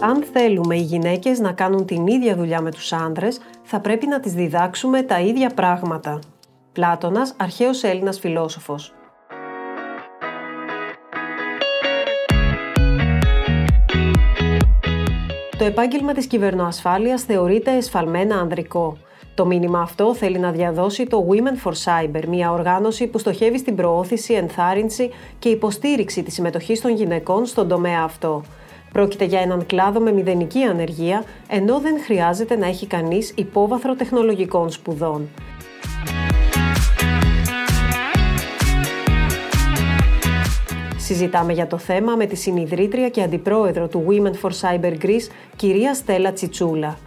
Αν θέλουμε οι γυναίκες να κάνουν την ίδια δουλειά με τους άνδρες, θα πρέπει να τις διδάξουμε τα ίδια πράγματα. Πλάτωνας, αρχαίος Έλληνας φιλόσοφος. Το επάγγελμα της κυβερνοασφάλειας θεωρείται εσφαλμένα ανδρικό. Το μήνυμα αυτό θέλει να διαδώσει το Women for Cyber, μια οργάνωση που στοχεύει στην προώθηση, ενθάρρυνση και υποστήριξη της συμμετοχής των γυναικών στον τομέα αυτό. Πρόκειται για έναν κλάδο με μηδενική ανεργία, ενώ δεν χρειάζεται να έχει κανείς υπόβαθρο τεχνολογικών σπουδών. Συζητάμε για το θέμα με τη συνειδρήτρια και αντιπρόεδρο του Women for Cyber Greece, κυρία Στέλλα Τσιτσούλα.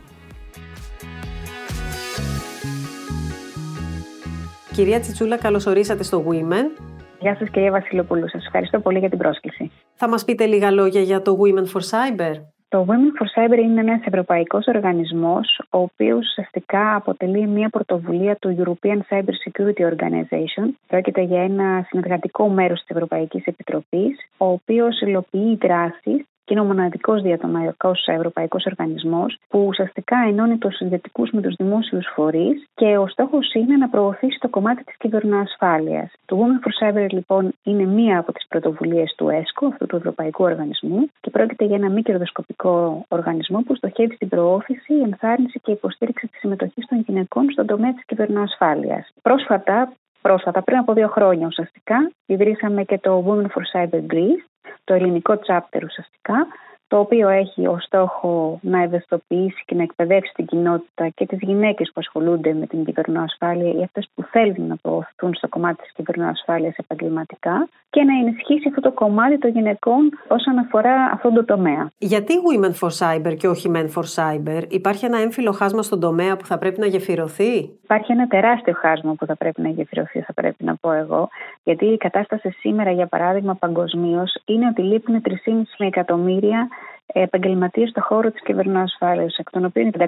Κυρία Τσιτσούλα, καλώς ορίσατε στο Women. Γεια σας κυρία Βασιλοπούλου, σας ευχαριστώ πολύ για την πρόσκληση. Θα μας πείτε λίγα λόγια για το Women for Cyber. Το Women for Cyber είναι ένας ευρωπαϊκός οργανισμός, ο οποίος ουσιαστικά αποτελεί μια πρωτοβουλία του European Cyber Security Organization. Πρόκειται για ένα συνεργατικό μέρος της Ευρωπαϊκής Επιτροπής, ο οποίος υλοποιεί δράσεις και είναι ο μοναδικός διατομιακό ευρωπαϊκός οργανισμός που ουσιαστικά ενώνει τους ιδιωτικού με τους δημόσιους φορείς και ο στόχος είναι να προωθήσει το κομμάτι της κυβερνοασφάλειας. Το Women for Cyber λοιπόν είναι μία από τις πρωτοβουλίες του ΕΣΚΟ, αυτού του Ευρωπαϊκού Οργανισμού, και πρόκειται για ένα μη κερδοσκοπικό οργανισμό που στοχεύει στην προώθηση, ενθάρρυνση και υποστήριξη της συμμετοχής των γυναικών στον τομέα της κυβερνοασφάλειας. Πρόσφατα, Πρόσφατα, πριν από δύο χρόνια ουσιαστικά, ιδρύσαμε και το Women for Cyber Greece, το ελληνικό chapter ουσιαστικά, το οποίο έχει ως στόχο να ευαισθητοποιήσει και να εκπαιδεύσει την κοινότητα και τις γυναίκες που ασχολούνται με την κυβερνοασφάλεια ή αυτές που θέλουν να προωθούν στο κομμάτι της κυβερνοασφάλειας επαγγελματικά και να ενισχύσει αυτό το κομμάτι των γυναικών όσον αφορά αυτόν τον τομέα. Γιατί Women for Cyber και όχι Men for Cyber, υπάρχει ένα έμφυλο χάσμα στον τομέα που θα πρέπει να γεφυρωθεί; Υπάρχει ένα τεράστιο χάσμα που θα πρέπει να γεφυρωθεί, θα πρέπει να πω εγώ, γιατί η κατάσταση σήμερα, για παράδειγμα, παγκοσμίως είναι ότι λείπουν 3,5 εκατομμύρια επαγγελματίες στον χώρο της κυβερνοασφάλεια, εκ των οποίων 500.000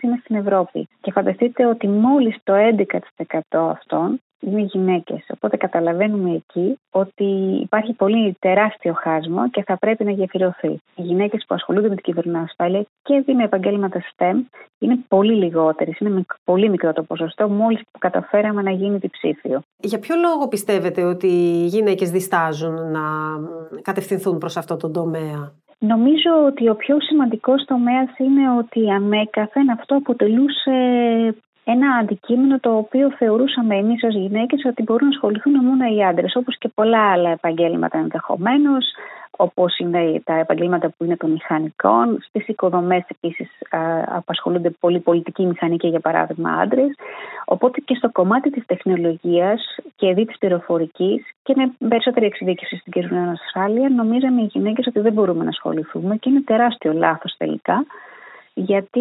είναι στην Ευρώπη. Και φανταστείτε ότι μόλις το 11% αυτών είναι γυναίκες. Οπότε καταλαβαίνουμε εκεί ότι υπάρχει πολύ τεράστιο χάσμα και θα πρέπει να γεφυρωθεί. Οι γυναίκες που ασχολούνται με την κυβερνοασφάλεια και δι με επαγγέλματα STEM είναι πολύ λιγότερες. Είναι με πολύ μικρό το ποσοστό, μόλις που καταφέραμε να γίνει διψήφιο. Για ποιο λόγο πιστεύετε ότι οι γυναίκες διστάζουν να κατευθυνθούν προς αυτό το τομέα; Νομίζω ότι ο πιο σημαντικός τομέας είναι ότι ανέκαθεν αυτό αποτελούσε ένα αντικείμενο το οποίο θεωρούσαμε εμείς ως γυναίκες ότι μπορούν να ασχοληθούν μόνο οι άντρες, όπως και πολλά άλλα επαγγέλματα ενδεχομένως, όπως είναι τα επαγγέλματα που είναι των μηχανικών. Στις οικοδομές επίσης απασχολούνται πολύ πολιτικοί μηχανικοί, για παράδειγμα άντρες. Οπότε και στο κομμάτι της τεχνολογίας και δι της πληροφορικής και με περισσότερη εξειδίκευση στην κοινωνική ασφάλεια, νομίζαμε οι γυναίκες ότι δεν μπορούμε να ασχοληθούμε και είναι τεράστιο λάθος τελικά γιατί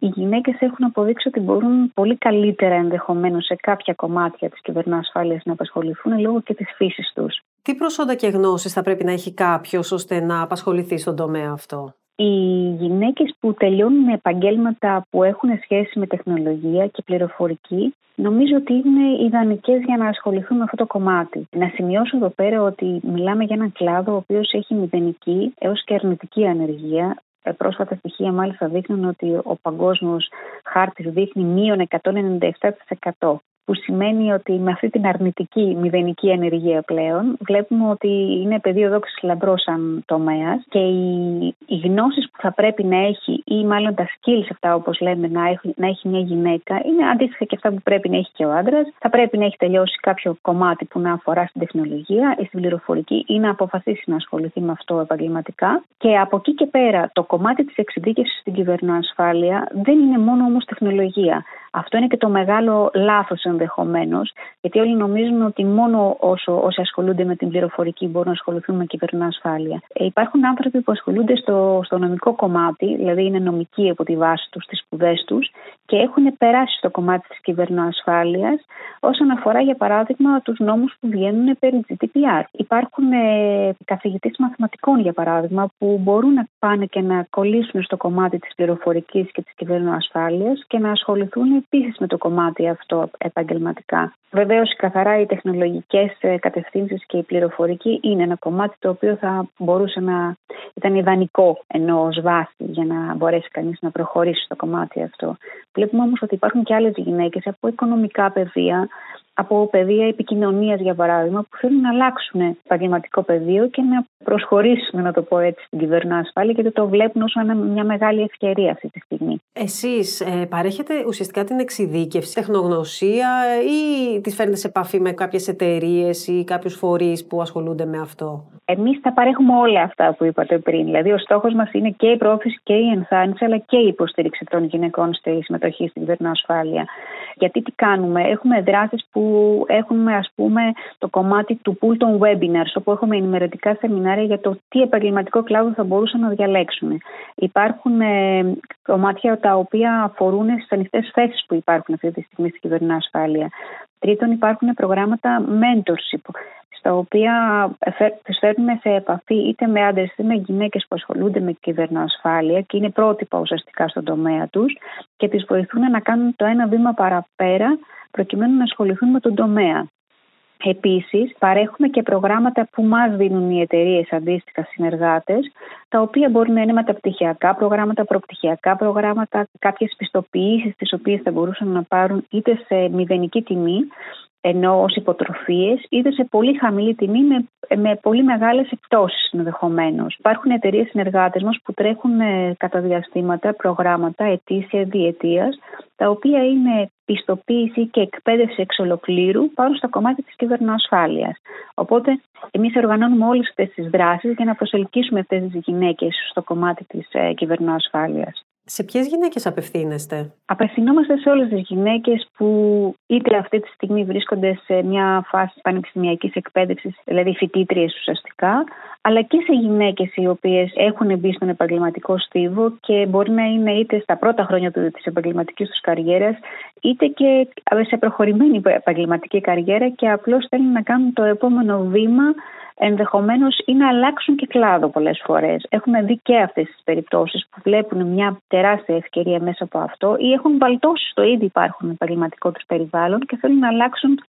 οι γυναίκες έχουν αποδείξει ότι μπορούν πολύ καλύτερα ενδεχομένως σε κάποια κομμάτια της κυβερνοασφάλειας να απασχοληθούν λόγω και της φύσης τους. Τι προσόντα και γνώσεις θα πρέπει να έχει κάποιος ώστε να απασχοληθεί στον τομέα αυτό; Οι γυναίκες που τελειώνουν με επαγγέλματα που έχουν σχέση με τεχνολογία και πληροφορική νομίζω ότι είναι ιδανικές για να ασχοληθούν με αυτό το κομμάτι. Να σημειώσω εδώ πέρα ότι μιλάμε για έναν κλάδο ο οποίος έχει μηδενική έως και αρνητική ανεργία ε, πρόσφατα στοιχεία μάλιστα δείχνουν ότι ο παγκόσμιος χάρτης δείχνει μείον 197% που σημαίνει ότι με αυτή την αρνητική μηδενική ενεργεία πλέον βλέπουμε ότι είναι πεδίο δόξης λαμπρό σαν τομέας και οι, οι γνώσεις που θα πρέπει να έχει ή μάλλον τα skills αυτά όπως λέμε να έχει, να έχει μια γυναίκα είναι αντίστοιχα και αυτά που πρέπει να έχει και ο άντρας. Θα πρέπει να έχει τελειώσει κάποιο κομμάτι που να αφορά στην τεχνολογία ή στην πληροφορική ή να αποφασίσει να ασχοληθεί με αυτό επαγγελματικά. Και από εκεί και πέρα το κομμάτι της εξειδίκευσης στην κυβερνοασφάλεια δεν είναι μόνο όμως τεχνολογία. Αυτό είναι και το μεγάλο λάθος ενδεχομένως, γιατί όλοι νομίζουν ότι μόνο όσο, όσοι ασχολούνται με την πληροφορική μπορούν να ασχοληθούν με ασφάλεια. Ε, υπάρχουν άνθρωποι που ασχολούνται στο, στο νομικό κομμάτι, δηλαδή είναι νομικοί από τη βάση τους, στι σπουδές τους και έχουν περάσει στο κομμάτι της κυβερνοασφάλεια όσον αφορά, για παράδειγμα, τους νόμους που βγαίνουν περί GDPR. Υπάρχουν ε, καθηγητές μαθηματικών, για παράδειγμα, που μπορούν να πάνε και να κολλήσουν στο κομμάτι της πληροφορικής και της κυβερνοασφάλεια και να ασχοληθούν επίση με το κομμάτι αυτό επαγγελματικά. Βεβαίως, καθαρά οι τεχνολογικές ε, κατευθύνσεις και η πληροφορική είναι ένα κομμάτι το οποίο θα μπορούσε να ήταν ιδανικό ενώ ως βάση για να μπορέσει κανείς να προχωρήσει στο κομμάτι αυτό. Βλέπουμε όμως ότι υπάρχουν και άλλες γυναίκες από οικονομικά πεδία, από παιδεία επικοινωνίας, για παράδειγμα, που θέλουν να αλλάξουν επαγγελματικό πεδίο και να προσχωρήσουν, να το πω έτσι, στην κυβερνοασφάλεια, γιατί το βλέπουν ως μια μεγάλη ευκαιρία αυτή τη στιγμή. Εσείς ε, παρέχετε ουσιαστικά την εξειδίκευση, τεχνογνωσία ή τη φέρνετε σε επαφή με κάποιες εταιρείες ή κάποιους φορείς που ασχολούνται με αυτό; Εμείς θα παρέχουμε όλα αυτά που είπατε πριν. Δηλαδή, ο στόχος μας είναι και η πρόθεση και η ενθάρρυνση, αλλά και η υποστήριξη των γυναικών στη συμμετοχή στην κυβερνοασφάλεια. Γιατί τι κάνουμε, έχουμε δράσεις που έχουμε, ας πούμε, το κομμάτι του pool των webinars, όπου έχουμε ενημερωτικά σεμινάρια για το τι επαγγελματικό κλάδο θα μπορούσαν να διαλέξουν. Υπάρχουν ε, κομμάτια τα οποία αφορούν στις ανοιχτές θέσεις που υπάρχουν αυτή τη στιγμή στην κυβερνοασφάλεια. Τρίτον, υπάρχουν προγράμματα mentorship στα οποία τους φέρνουμε σε επαφή είτε με άντρες είτε με γυναίκες που ασχολούνται με κυβερνοασφάλεια και είναι πρότυπα ουσιαστικά στον τομέα τους και τις βοηθούν να κάνουν το ένα βήμα παραπέρα προκειμένου να ασχοληθούν με τον τομέα. Επίσης, παρέχουμε και προγράμματα που μας δίνουν οι εταιρείες αντίστοιχα συνεργάτες, τα οποία μπορεί να είναι μεταπτυχιακά προγράμματα, προπτυχιακά προγράμματα, κάποιες πιστοποιήσεις τις οποίες θα μπορούσαν να πάρουν είτε σε μηδενική τιμή, ενώ ως υποτροφίες, είτε σε πολύ χαμηλή τιμή με, με πολύ μεγάλες εκτόσει ενδεχομένως. Υπάρχουν εταιρείες συνεργάτες μας που τρέχουν ε, κατά διαστήματα προγράμματα ετήσια διετίας, τα οποία είναι πιστοποίηση και εκπαίδευση εξ ολοκλήρου πάνω στο κομμάτι της κυβερνοασφάλειας. Οπότε, εμείς οργανώνουμε όλες αυτές τις δράσεις για να προσελκύσουμε αυτές τις γυναίκες στο κομμάτι της ε, κυβερνοασφάλειας. Σε ποιες γυναίκες απευθύνεστε; Απευθυνόμαστε σε όλες τις γυναίκες που είτε αυτή τη στιγμή βρίσκονται σε μια φάση πανεπιστημιακής εκπαίδευσης, δηλαδή φοιτήτριες ουσιαστικά, αλλά και σε γυναίκες οι οποίες έχουν μπει στον επαγγελματικό στίβο και μπορεί να είναι είτε στα πρώτα χρόνια της επαγγελματικής τους καριέρας, είτε και σε προχωρημένη επαγγελματική καριέρα και απλώς θέλουν να κάνουν το επόμενο βήμα ενδεχομένως ή να αλλάξουν και κλάδο πολλές φορές. Έχουμε δει και αυτές τις περιπτώσεις που βλέπουν μια τεράστια ευκαιρία μέσα από αυτό ή έχουν βαλτώσει στο ήδη υπάρχουν επαγγελματικό τους περιβάλλον και θέλουν να αλλάξουν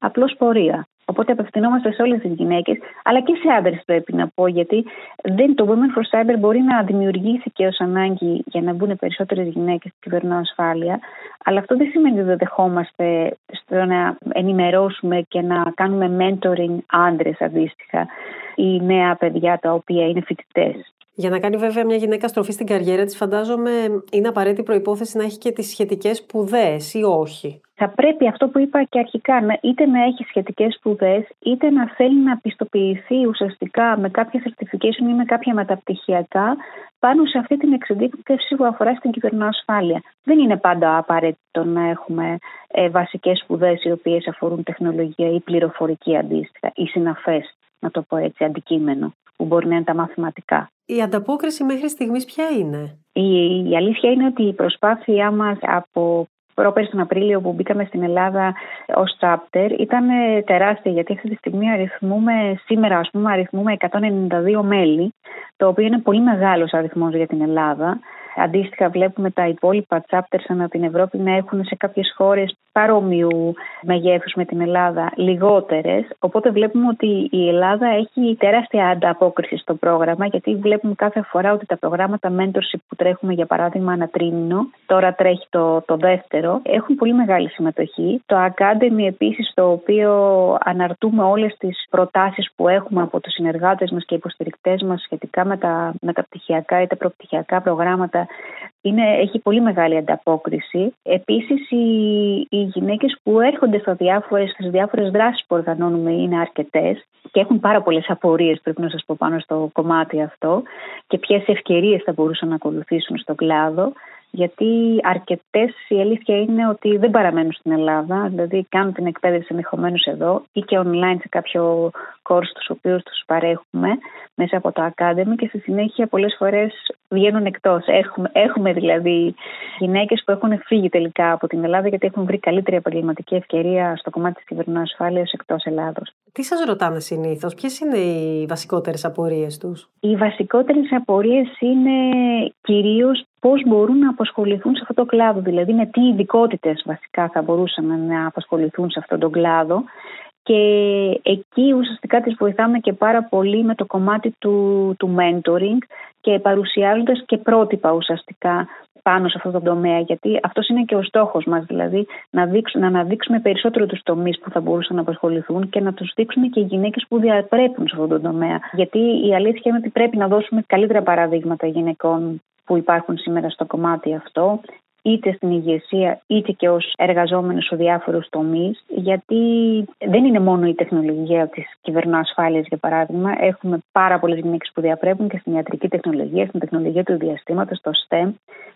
απλώς πορεία. Οπότε απευθυνόμαστε σε όλες τις γυναίκες, αλλά και σε άντρες πρέπει να πω, γιατί δεν, το Women for Cyber μπορεί να δημιουργήσει ως ανάγκη για να μπουν περισσότερες γυναίκες στην κυβερνοασφάλεια, αλλά αυτό δεν σημαίνει ότι δεν δεχόμαστε στο να ενημερώσουμε και να κάνουμε mentoring άντρες αντίστοιχα ή νέα παιδιά τα οποία είναι φοιτητές. Για να κάνει βέβαια μια γυναίκα στροφή στην καριέρα της, φαντάζομαι είναι απαραίτητη προπόθεση να έχει και τις σχετικές σπουδές ή όχι; Θα πρέπει αυτό που είπα και αρχικά, είτε να έχει σχετικές σπουδές, είτε να θέλει να πιστοποιηθεί ουσιαστικά με κάποια certification ή με κάποια μεταπτυχιακά πάνω σε αυτή την εξειδίκευση που αφορά στην κυβερνοασφάλεια. Δεν είναι πάντα απαραίτητο να έχουμε ε, βασικές σπουδές οι οποίες αφορούν τεχνολογία ή πληροφορική αντίστοιχα ή συναφές, να το πω έτσι, αντικείμενο που μπορεί να είναι τα μαθηματικά. Η ανταπόκριση μέχρι στιγμής ποια είναι; Η, η αλήθεια είναι ότι η προσπάθειά μας από πρόπερ τον Απρίλιο που μπήκαμε στην Ελλάδα ως chapter ήταν τεράστια γιατί αυτή τη στιγμή αριθμούμε, σήμερα ας πούμε αριθμούμε 192 μέλη το οποίο είναι πολύ μεγάλος αριθμός για την Ελλάδα Αντίστοιχα, βλέπουμε τα υπόλοιπα chapters ανά την Ευρώπη να έχουν σε κάποιες χώρες παρόμοιου μεγέθους με την Ελλάδα λιγότερες. Οπότε βλέπουμε ότι η Ελλάδα έχει τεράστια ανταπόκριση στο πρόγραμμα, γιατί βλέπουμε κάθε φορά ότι τα προγράμματα mentorship που τρέχουμε, για παράδειγμα, ένα τρίμηνο, τώρα τρέχει το, το δεύτερο, έχουν πολύ μεγάλη συμμετοχή. Το Academy επίσης, το οποίο αναρτούμε όλες τις προτάσεις που έχουμε από τους συνεργάτες μας και υποστηρικτές μας σχετικά με τα μεταπτυχιακά ή τα προπτυχιακά προγράμματα είναι, έχει πολύ μεγάλη ανταπόκριση. Επίσης, οι, οι γυναίκες που έρχονται στα διάφορες, στις διάφορες δράσεις που οργανώνουμε είναι αρκετές και έχουν πάρα πολλές απορίες, πρέπει να σας πω, πάνω στο κομμάτι αυτό και ποιες ευκαιρίες θα μπορούσαν να ακολουθήσουν στον κλάδο γιατί αρκετές η αλήθεια είναι ότι δεν παραμένουν στην Ελλάδα, δηλαδή κάνουν την εκπαίδευση ενδεχομένως εδώ ή και online σε κάποιο course τους οποίους τους παρέχουμε μέσα από το Academy και στη συνέχεια πολλές φορές βγαίνουν εκτός. Έχουμε, έχουμε δηλαδή γυναίκες που έχουν φύγει τελικά από την Ελλάδα γιατί έχουν βρει καλύτερη επαγγελματική ευκαιρία στο κομμάτι της κυβερνοασφάλεια εκτός Ελλάδος. Τι σας ρωτάνε συνήθως, ποιες είναι οι βασικότερες απορίες τους; Οι βασικότερες απορίες είναι κυρίως πώς μπορούν να απασχοληθούν σε αυτό το κλάδο, δηλαδή με τι ειδικότητες βασικά θα μπορούσαν να απασχοληθούν σε αυτόν τον κλάδο. Και εκεί ουσιαστικά τις βοηθάμε και πάρα πολύ με το κομμάτι του, του mentoring και παρουσιάζοντας και πρότυπα ουσιαστικά πάνω σε αυτό το τομέα, γιατί αυτός είναι και ο στόχος μας, δηλαδή να, δείξουμε, να αναδείξουμε περισσότερο τους τομείς που θα μπορούσαν να απασχοληθούν και να τους δείξουμε και οι γυναίκες που διαπρέπουν σε αυτό το τομέα. Γιατί η αλήθεια είναι ότι πρέπει να δώσουμε καλύτερα παραδείγματα γυναικών που υπάρχουν σήμερα στο κομμάτι αυτό είτε στην ηγεσία είτε και ως εργαζόμενος σε διάφορους τομείς γιατί δεν είναι μόνο η τεχνολογία της κυβερνοασφάλειας για παράδειγμα έχουμε πάρα πολλές γυναίκες που διαπρέπουν και στην ιατρική τεχνολογία, στην τεχνολογία του διαστήματος, στο STEM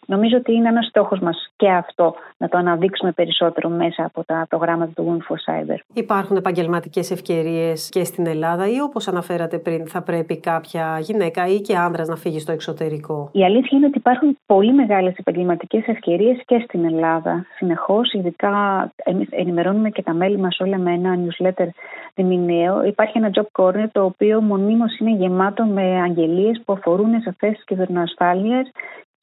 Νομίζω ότι είναι ένας στόχος μας και αυτό να το αναδείξουμε περισσότερο μέσα από τα προγράμματα του Women for Cyber. Υπάρχουν επαγγελματικές ευκαιρίες και στην Ελλάδα ή όπως αναφέρατε πριν θα πρέπει κάποια γυναίκα ή και άνδρας να φύγει στο εξωτερικό; Η αλήθεια είναι ότι υπάρχουν πολύ μεγάλες επαγγελματικές ευκαιρίες και στην Ελλάδα. Συνεχώς, ειδικά εμείς ενημερώνουμε και τα μέλη μας όλα με ένα newsletter διμηνιαίο. Υπάρχει ένα job corner το οποίο μονίμως είναι γεμάτο με αγγελίες που αφορούν σε θέσεις κυβερνοασφάλεια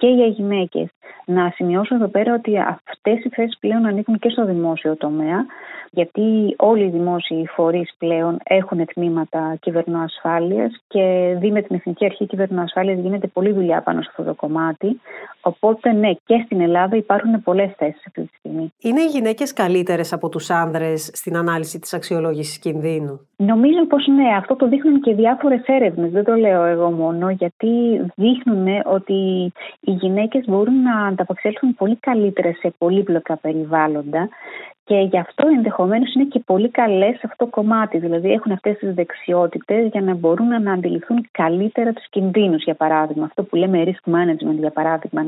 και για γυναίκες. Να σημειώσω εδώ πέρα ότι αυτές οι θέσει πλέον ανήκουν και στο δημόσιο τομέα, γιατί όλοι οι δημόσιοι φορείς πλέον έχουν τμήματα κυβερνοασφάλειας και δει με την Εθνική Αρχή Κυβερνοασφάλειας γίνεται πολλή δουλειά πάνω σε αυτό το κομμάτι. Οπότε, ναι, και στην Ελλάδα υπάρχουν πολλές θέσεις αυτή τη στιγμή. Είναι οι γυναίκες καλύτερες από τους άνδρες στην ανάλυση της αξιολόγησης κινδύνου; Νομίζω πως ναι, αυτό το δείχνουν και διάφορες έρευνες. Δεν το λέω εγώ μόνο, γιατί δείχνουν ότι οι γυναίκες μπορούν να ανταπεξέλθουν πολύ καλύτερα σε πολύπλοκα περιβάλλοντα και γι' αυτό ενδεχομένως είναι και πολύ καλές σε αυτό το κομμάτι. Δηλαδή έχουν αυτές τις δεξιότητες για να μπορούν να αντιληφθούν καλύτερα τους κινδύνους, για παράδειγμα. Αυτό που λέμε risk management, για παράδειγμα.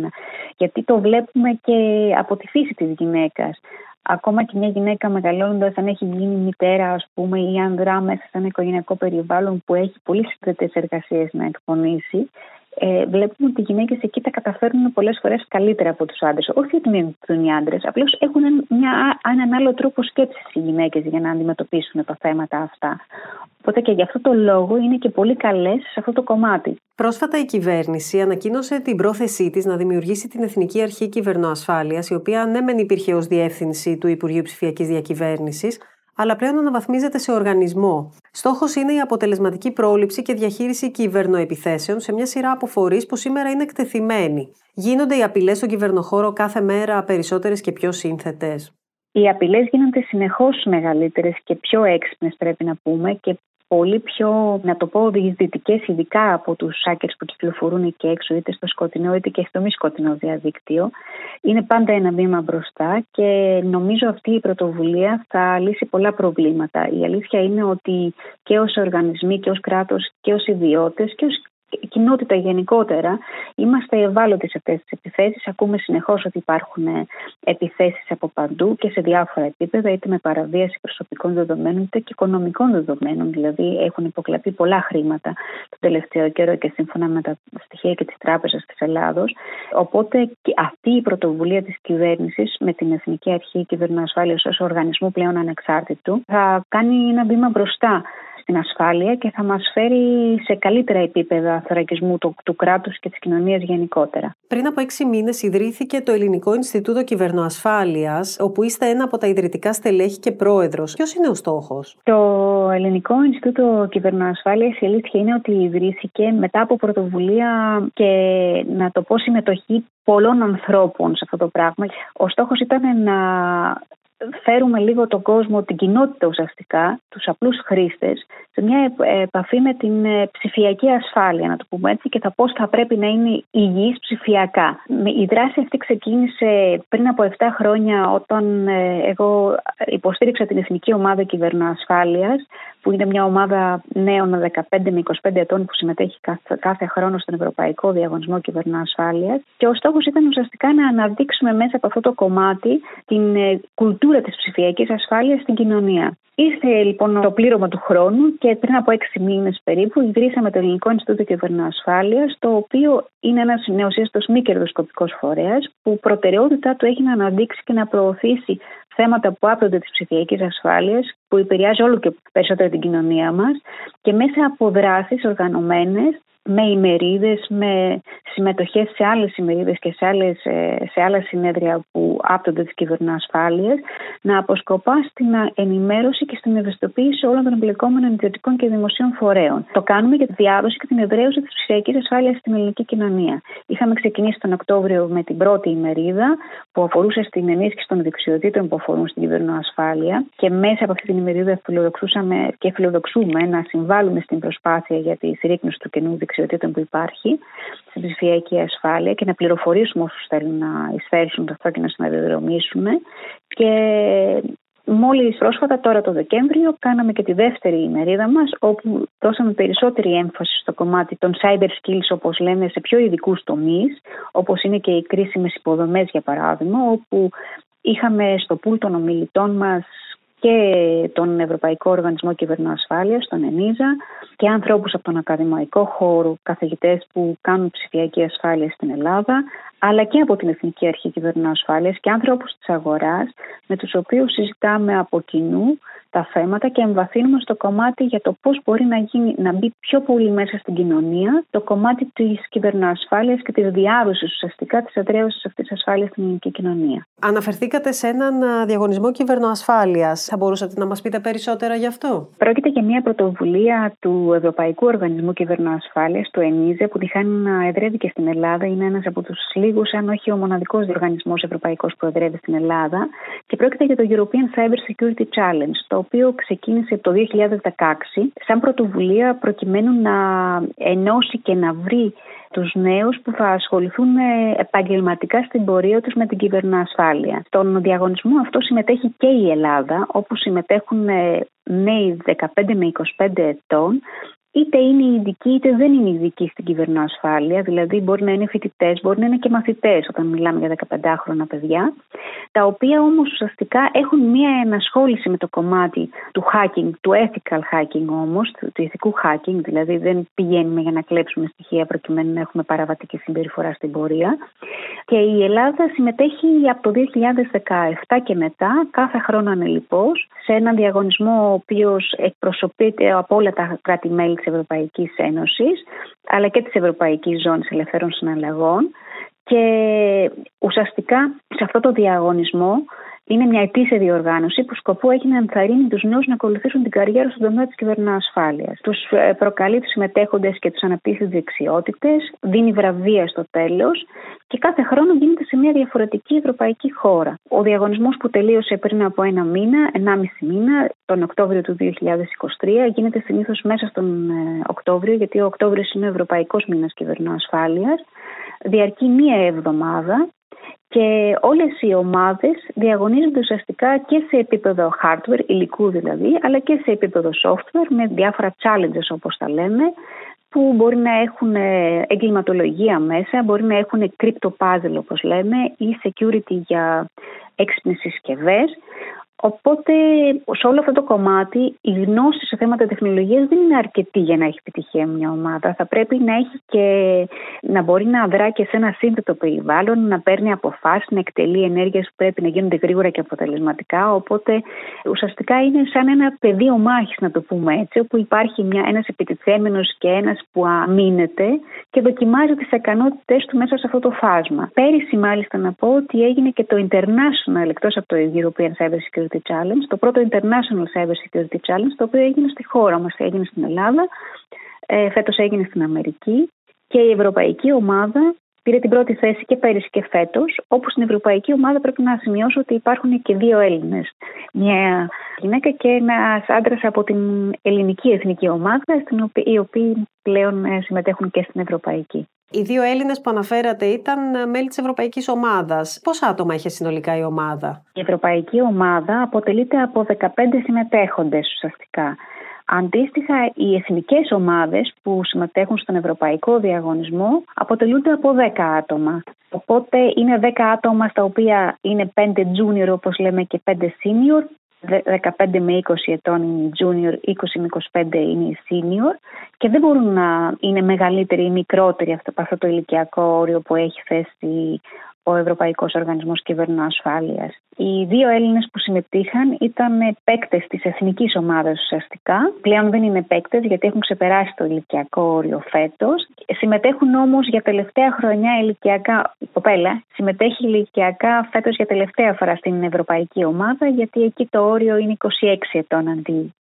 Γιατί το βλέπουμε και από τη φύση της γυναίκας. Ακόμα και μια γυναίκα μεγαλώνοντας, αν έχει γίνει μητέρα, ας πούμε, ή ανδρά μέσα σε ένα οικογενειακό περιβάλλον που έχει πολύ συγκεκριμένε εργασίες να εκπονήσει, ε, βλέπουμε ότι οι γυναίκες εκεί τα καταφέρνουν πολλές φορές καλύτερα από τους άντρες. Όχι ότι μην οι άντρες, απλώς έχουν μια, έναν άλλο τρόπο σκέψης οι γυναίκες για να αντιμετωπίσουν τα θέματα αυτά. Οπότε και γι' αυτό το λόγο είναι και πολύ καλές σε αυτό το κομμάτι. Πρόσφατα η κυβέρνηση ανακοίνωσε την πρόθεσή της να δημιουργήσει την Εθνική Αρχή Κυβερνοασφάλειας, η οποία ναι, μεν υπήρχε ως διεύθυνση του Υπουργείου Ψηφιακής Διακυβέρνησης, αλλά πλέον αναβαθμίζεται σε οργανισμό. Στόχος είναι η αποτελεσματική πρόληψη και διαχείριση κυβερνοεπιθέσεων σε μια σειρά από φορείς που σήμερα είναι εκτεθειμένοι. Γίνονται οι απειλές στον κυβερνοχώρο κάθε μέρα περισσότερες και πιο σύνθετες. Οι απειλές γίνονται συνεχώς μεγαλύτερες και πιο έξυπνες, πρέπει να πούμε, και πολύ πιο, να το πω, διεισδυτικές, ειδικά από τους hackers που κυκλοφορούν εκεί έξω, είτε στο σκοτεινό είτε και στο μη σκοτεινό διαδίκτυο. Είναι πάντα ένα βήμα μπροστά και νομίζω αυτή η πρωτοβουλία θα λύσει πολλά προβλήματα. Η αλήθεια είναι ότι και ως οργανισμοί και ως κράτος και ως ιδιώτες και ως κοινότητα γενικότερα, είμαστε ευάλωτοι σε αυτές τις επιθέσεις. Ακούμε συνεχώς ότι υπάρχουν επιθέσεις από παντού και σε διάφορα επίπεδα, είτε με παραβίαση προσωπικών δεδομένων, είτε και οικονομικών δεδομένων. Δηλαδή, έχουν υποκλαπεί πολλά χρήματα το τελευταίο καιρό και σύμφωνα με τα στοιχεία και τη Τράπεζα της Ελλάδος. Οπότε, αυτή η πρωτοβουλία της κυβέρνησης με την Εθνική Αρχή Κυβερνοασφάλειας ως οργανισμού πλέον ανεξάρτητου θα κάνει ένα βήμα μπροστά στην ασφάλεια και θα μας φέρει σε καλύτερα επίπεδα θωρακισμού του, του κράτους και της κοινωνίας γενικότερα. Πριν από έξι μήνες ιδρύθηκε το Ελληνικό Ινστιτούτο Κυβερνοασφάλειας, όπου είστε ένα από τα ιδρυτικά στελέχη και πρόεδρος. Ποιος είναι ο στόχος; Το Ελληνικό Ινστιτούτο Κυβερνοασφάλειας η αλήθεια είναι ότι ιδρύθηκε μετά από πρωτοβουλία και να το πω συμμετοχή πολλών ανθρώπων σε αυτό το πράγμα. Ο στόχος ήταν να φέρουμε λίγο τον κόσμο, την κοινότητα ουσιαστικά, τους απλούς χρήστες, σε μια επαφή με την ε, ψηφιακή ασφάλεια, να το πούμε έτσι, και θα πώς θα πρέπει να είναι υγιής ψηφιακά. Η δράση αυτή ξεκίνησε πριν από 7 χρόνια όταν ε, εγώ υποστήριξα την Εθνική Ομάδα Κυβερνοασφάλειας, που είναι μια ομάδα νέων 15 με 25 ετών που συμμετέχει κάθε, χρόνο στον Ευρωπαϊκό Διαγωνισμό Κυβερνοασφάλειας και ο στόχος ήταν ουσιαστικά να αναδείξουμε μέσα από αυτό το κομμάτι την ε, κουλτούρα κουλτούρα της ψηφιακής ασφάλειας στην κοινωνία. Ήρθε λοιπόν το πλήρωμα του χρόνου και πριν από έξι μήνες περίπου ιδρύσαμε το Ελληνικό Ινστιτούτο Κυβερνοασφάλειας, το οποίο είναι ένας νεοσύστο μη κερδοσκοπικός φορέας, που προτεραιότητά του έχει να αναδείξει και να προωθήσει θέματα που άπτονται της ψηφιακής ασφάλειας, που επηρεάζει όλο και περισσότερο την κοινωνία μας και μέσα από δράσεις οργανωμένες με ημερίδες, με συμμετοχές σε άλλες ημερίδες και σε, άλλες, ε, σε άλλα συνέδρια που άπτονται της κυβερνοασφάλειας, να αποσκοπάς στην ενημέρωση και στην ευαισθητοποίηση όλων των εμπλεκόμενων ιδιωτικών και δημοσίων φορέων. Το κάνουμε για τη διάδοση και την εδραίωση της ψηφιακής ασφάλειας στην ελληνική κοινωνία. Είχαμε ξεκινήσει τον Οκτώβριο με την πρώτη ημερίδα που αφορούσε στην ενίσχυση των δεξιοτήτων που αφορούν στην κυβερνοασφάλεια και μέσα από αυτή την ημερίδα φιλοδοξούσαμε και φιλοδοξούμε να συμβάλλουμε στην προσπάθεια για τη συρρήκνωση του καινού δεξιοτήτων που υπάρχει στην ψηφιακή ασφάλεια και να πληροφορήσουμε όσους θέλουν να εισφέρουν αυτό και να συναδεδρομήσουμε. Και Μόλις πρόσφατα, τώρα το Δεκέμβριο, κάναμε και τη δεύτερη ημερίδα μας, όπου δώσαμε περισσότερη έμφαση στο κομμάτι των cyber skills, όπως λέμε, σε πιο ειδικούς τομείς, όπως είναι και οι κρίσιμες υποδομές, για παράδειγμα, όπου είχαμε στο πουλ των ομιλητών μας και τον Ευρωπαϊκό Οργανισμό Κυβερνοασφάλεια, τον ΕΝΙΖΑ, και ανθρώπους από τον ακαδημαϊκό χώρο, καθηγητές που κάνουν ψηφιακή ασφάλεια στην Ελλάδα, αλλά και από την Εθνική Αρχή Κυβερνοασφάλεια και άνθρωπου της αγοράς, με τους οποίους συζητάμε από κοινού τα θέματα και εμβαθύνουμε στο κομμάτι για το πώς μπορεί να, γίνει, να μπει πιο πολύ μέσα στην κοινωνία το κομμάτι της κυβερνοασφάλεια και της διάδοσης ουσιαστικά της εδραίωσης αυτής της ασφάλειας στην ελληνική κοινωνία. Αναφερθήκατε σε έναν διαγωνισμό κυβερνοασφάλεια. Θα μπορούσατε να μας πείτε περισσότερα γι' αυτό; Πρόκειται για μια πρωτοβουλία του Ευρωπαϊκού Οργανισμού Κυβερνοασφάλεια, του ΕΝΙΖΕ, που τυχάνει να εδρεύει και στην Ελλάδα. Είναι ένας από τους λίγους, αν όχι ο μοναδικός διοργανισμός ευρωπαϊκός που εδρεύει στην Ελλάδα. Και πρόκειται για το European Cyber Security Challenge, το οποίο ξεκίνησε το 2016 σαν πρωτοβουλία προκειμένου να ενώσει και να βρει τους νέους που θα ασχοληθούν επαγγελματικά στην πορεία τους με την κυβερνοασφάλεια. Στον διαγωνισμό αυτό συμμετέχει και η Ελλάδα, όπου συμμετέχουν νέοι 15 με 25 ετών είτε είναι ειδικοί είτε δεν είναι ειδικοί στην κυβερνοασφάλεια, δηλαδή μπορεί να είναι φοιτητές, μπορεί να είναι και μαθητές όταν μιλάμε για 15χρονα παιδιά, τα οποία όμως ουσιαστικά έχουν μία ενασχόληση με το κομμάτι του hacking, του ethical hacking όμως, του, του ηθικού hacking, δηλαδή δεν πηγαίνουμε για να κλέψουμε στοιχεία προκειμένου να έχουμε παραβατική συμπεριφορά στην πορεία. Και η Ελλάδα συμμετέχει από το 2017 και μετά, κάθε χρόνο ανελειπώς, σε έναν διαγωνισμό ο οποίος εκπροσωπείται από όλα τα κράτη-μέλη της Ευρωπαϊκής Ένωσης αλλά και της Ευρωπαϊκής Ζώνης Ελευθέρων Συναλλαγών. Και ουσιαστικά σε αυτό το διαγωνισμό είναι μια ετήσια διοργάνωση που σκοπό έχει να ενθαρρύνει τους νέους να ακολουθήσουν την καριέρα στον τομέα της κυβερνοασφάλειας. Τους ε, προκαλεί τους συμμετέχοντες και τους αναπτύσσει δεξιότητες, δίνει βραβεία στο τέλος και κάθε χρόνο γίνεται σε μια διαφορετική ευρωπαϊκή χώρα. Ο διαγωνισμός που τελείωσε πριν από ένα μήνα, ενάμιση μήνα, τον Οκτώβριο του 2023, γίνεται συνήθως μέσα στον ε, Οκτώβριο, γιατί ο Οκτώβριος είναι ο Ευρωπαϊκός Μήνας Κυβερνοασφάλειας. Διαρκεί μία εβδομάδα και όλες οι ομάδες διαγωνίζονται ουσιαστικά και σε επίπεδο hardware, υλικού δηλαδή, αλλά και σε επίπεδο software με διάφορα challenges όπως τα λέμε, που μπορεί να έχουν εγκληματολογία μέσα, μπορεί να έχουν crypto puzzle όπως λέμε ή security για έξυπνες συσκευές. Οπότε, σε όλο αυτό το κομμάτι, η γνώση σε θέματα τεχνολογίας δεν είναι αρκετή για να έχει επιτυχία μια ομάδα. Θα πρέπει να έχει και να μπορεί να δρά και σε ένα σύνθετο περιβάλλον, να παίρνει αποφάσεις, να εκτελεί ενέργειες που πρέπει να γίνονται γρήγορα και αποτελεσματικά. Οπότε, ουσιαστικά είναι σαν ένα πεδίο μάχης, να το πούμε έτσι, όπου υπάρχει ένας επιτιθέμενος και ένας που αμήνεται και δοκιμάζει τις ικανότητές του μέσα σε αυτό το φάσμα. Πέρυσι, μάλιστα, να πω ότι έγινε και το International, εκτός από το European Cyber Security Challenge, το πρώτο International Cyber Security Challenge, το οποίο έγινε στη χώρα μας, έγινε στην Ελλάδα, ε, φέτος έγινε στην Αμερική και η Ευρωπαϊκή Ομάδα πήρε την πρώτη θέση και πέρυσι και φέτος, όπου στην Ευρωπαϊκή Ομάδα πρέπει να σημειώσω ότι υπάρχουν και δύο Έλληνες. Μια γυναίκα και ένας άντρας από την ελληνική εθνική ομάδα, οι οποίοι πλέον ε, συμμετέχουν και στην Ευρωπαϊκή. Οι δύο Έλληνες που αναφέρατε ήταν ε, μέλη της Ευρωπαϊκής Ομάδας. Πόσα άτομα είχε συνολικά η ομάδα; Η Ευρωπαϊκή Ομάδα αποτελείται από 15 συμμετέχοντες ουσιαστικά. Αντίστοιχα, οι εθνικές ομάδες που συμμετέχουν στον Ευρωπαϊκό Διαγωνισμό αποτελούνται από 10 άτομα. Οπότε είναι 10 άτομα στα οποία είναι 5 junior όπως λέμε και 5 senior 15 με 20 ετών είναι η junior, 20 με 25 είναι η senior και δεν μπορούν να είναι μεγαλύτεροι ή μικρότεροι από αυτό το ηλικιακό όριο που έχει θέσει ο Ευρωπαϊκός Οργανισμός Κυβερνοασφάλεια. Οι δύο Έλληνες που συμμετείχαν ήταν παίκτες της εθνικής ομάδας ουσιαστικά. Πλέον δεν είναι παίκτες γιατί έχουν ξεπεράσει το ηλικιακό όριο φέτος. Συμμετέχουν όμως για τελευταία χρονιά ηλικιακά. Η κοπέλα συμμετέχει ηλικιακά φέτος για τελευταία φορά στην ευρωπαϊκή ομάδα γιατί εκεί το όριο είναι 26 ετών αντί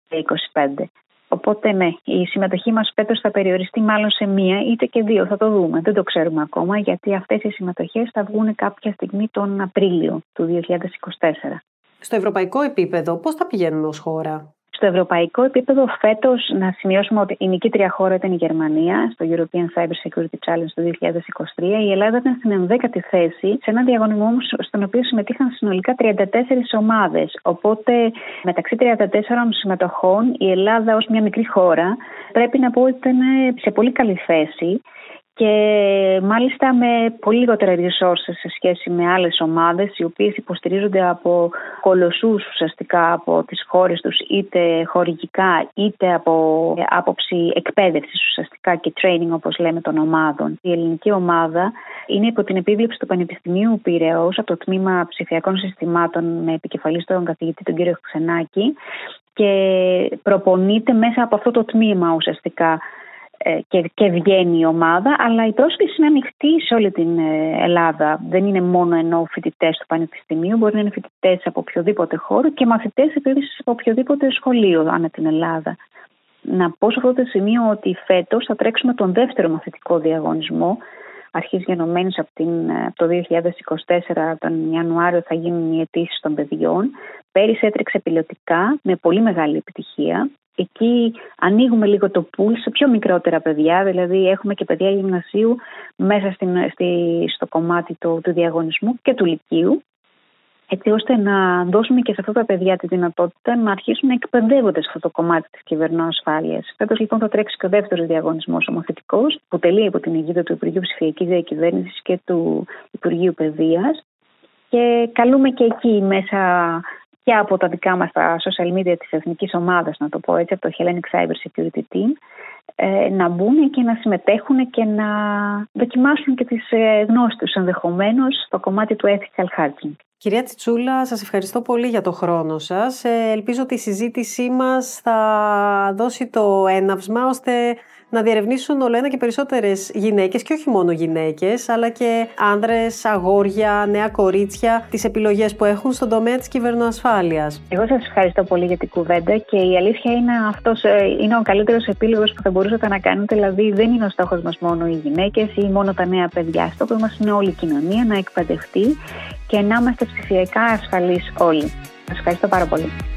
25. Οπότε ναι, η συμμετοχή μας φέτος θα περιοριστεί μάλλον σε μία είτε και δύο, θα το δούμε. Δεν το ξέρουμε ακόμα γιατί αυτές οι συμμετοχές θα βγουν κάποια στιγμή τον Απρίλιο του 2024. Στο ευρωπαϊκό επίπεδο πώς θα πηγαίνουμε ως χώρα; Στο ευρωπαϊκό επίπεδο, φέτος, να σημειώσουμε ότι η νικήτρια χώρα ήταν η Γερμανία στο European Cyber Security Challenge του 2023. Η Ελλάδα ήταν στην 11η θέση, σε ένα διαγωνισμό όμως στον οποίο συμμετείχαν συνολικά 34 ομάδες. Οπότε, μεταξύ 34 συμμετοχών, η Ελλάδα ως μια μικρή χώρα πρέπει να πω ότι ήταν σε πολύ καλή θέση και μάλιστα με πολύ λιγότερα resources σε σχέση με άλλες ομάδες οι οποίες υποστηρίζονται από κολοσσούς ουσιαστικά από τις χώρες τους είτε χορηγικά είτε από άποψη εκπαίδευσης ουσιαστικά και training όπως λέμε των ομάδων. Η ελληνική ομάδα είναι υπό την επίβλεψη του Πανεπιστημίου Πυραιός από το τμήμα ψηφιακών συστημάτων με επικεφαλής στον καθηγητή τον κύριο Ξενάκη και προπονείται μέσα από αυτό το τμήμα ουσιαστικά ε, και, και βγαίνει η ομάδα, αλλά η πρόσκληση είναι ανοιχτή σε όλη την ε, Ελλάδα. Δεν είναι μόνο ενώ φοιτητές του Πανεπιστημίου, μπορεί να είναι φοιτητές από οποιοδήποτε χώρο και μαθητές επίσης από οποιοδήποτε σχολείο ανά την Ελλάδα. Να πω σε αυτό το σημείο ότι φέτος θα τρέξουμε τον δεύτερο μαθητικό διαγωνισμό. Αρχής γενομένης από, από το 2024, τον Ιανουάριο θα γίνουν οι αιτήσεις των παιδιών. Πέρυσι έτρεξε πιλωτικά με πολύ μεγάλη επιτυχία. Εκεί ανοίγουμε λίγο το πουλ σε πιο μικρότερα παιδιά, δηλαδή έχουμε και παιδιά γυμνασίου μέσα στην, στη, στο κομμάτι του, του διαγωνισμού και του λυκείου, έτσι ώστε να δώσουμε και σε αυτά τα παιδιά τη δυνατότητα να αρχίσουν να εκπαιδεύονται σε αυτό το κομμάτι της κυβερνοασφάλεια. Φέτος λοιπόν θα τρέξει και ο δεύτερος διαγωνισμός ομοθετικός, που τελεί από την αιγύδα του Υπουργείου Ψηφιακής Διακυβέρνησης και του Υπουργείου Παιδείας. Και καλούμε και εκεί μέσα και από τα δικά μας τα social media της εθνικής ομάδας, να το πω έτσι, από το Hellenic Cyber Security Team, ε, να μπουν και να συμμετέχουν και να δοκιμάσουν και τις ε, γνώσεις τους ενδεχομένως στο κομμάτι του ethical hacking. Κυρία Τσιτσούλα, σας ευχαριστώ πολύ για το χρόνο σας. Ε, ελπίζω ότι η συζήτησή μας θα δώσει το έναυσμα ώστε να διερευνήσουν όλο ένα και περισσότερες γυναίκες και όχι μόνο γυναίκες, αλλά και άνδρες, αγόρια, νέα κορίτσια, τις επιλογές που έχουν στον τομέα της κυβερνοασφάλειας. Εγώ σας ευχαριστώ πολύ για την κουβέντα και η αλήθεια είναι αυτός ε, είναι ο καλύτερος επίλογος που θα μπορούσατε να κάνετε. Δηλαδή, δεν είναι ο στόχος μας μόνο οι γυναίκες ή μόνο τα νέα παιδιά. Στόχος μας είναι όλη η κοινωνία να εκπαιδευτεί και να είμαστε ψηφιακά ασφαλείς όλοι. Σας ευχαριστώ πάρα πολύ.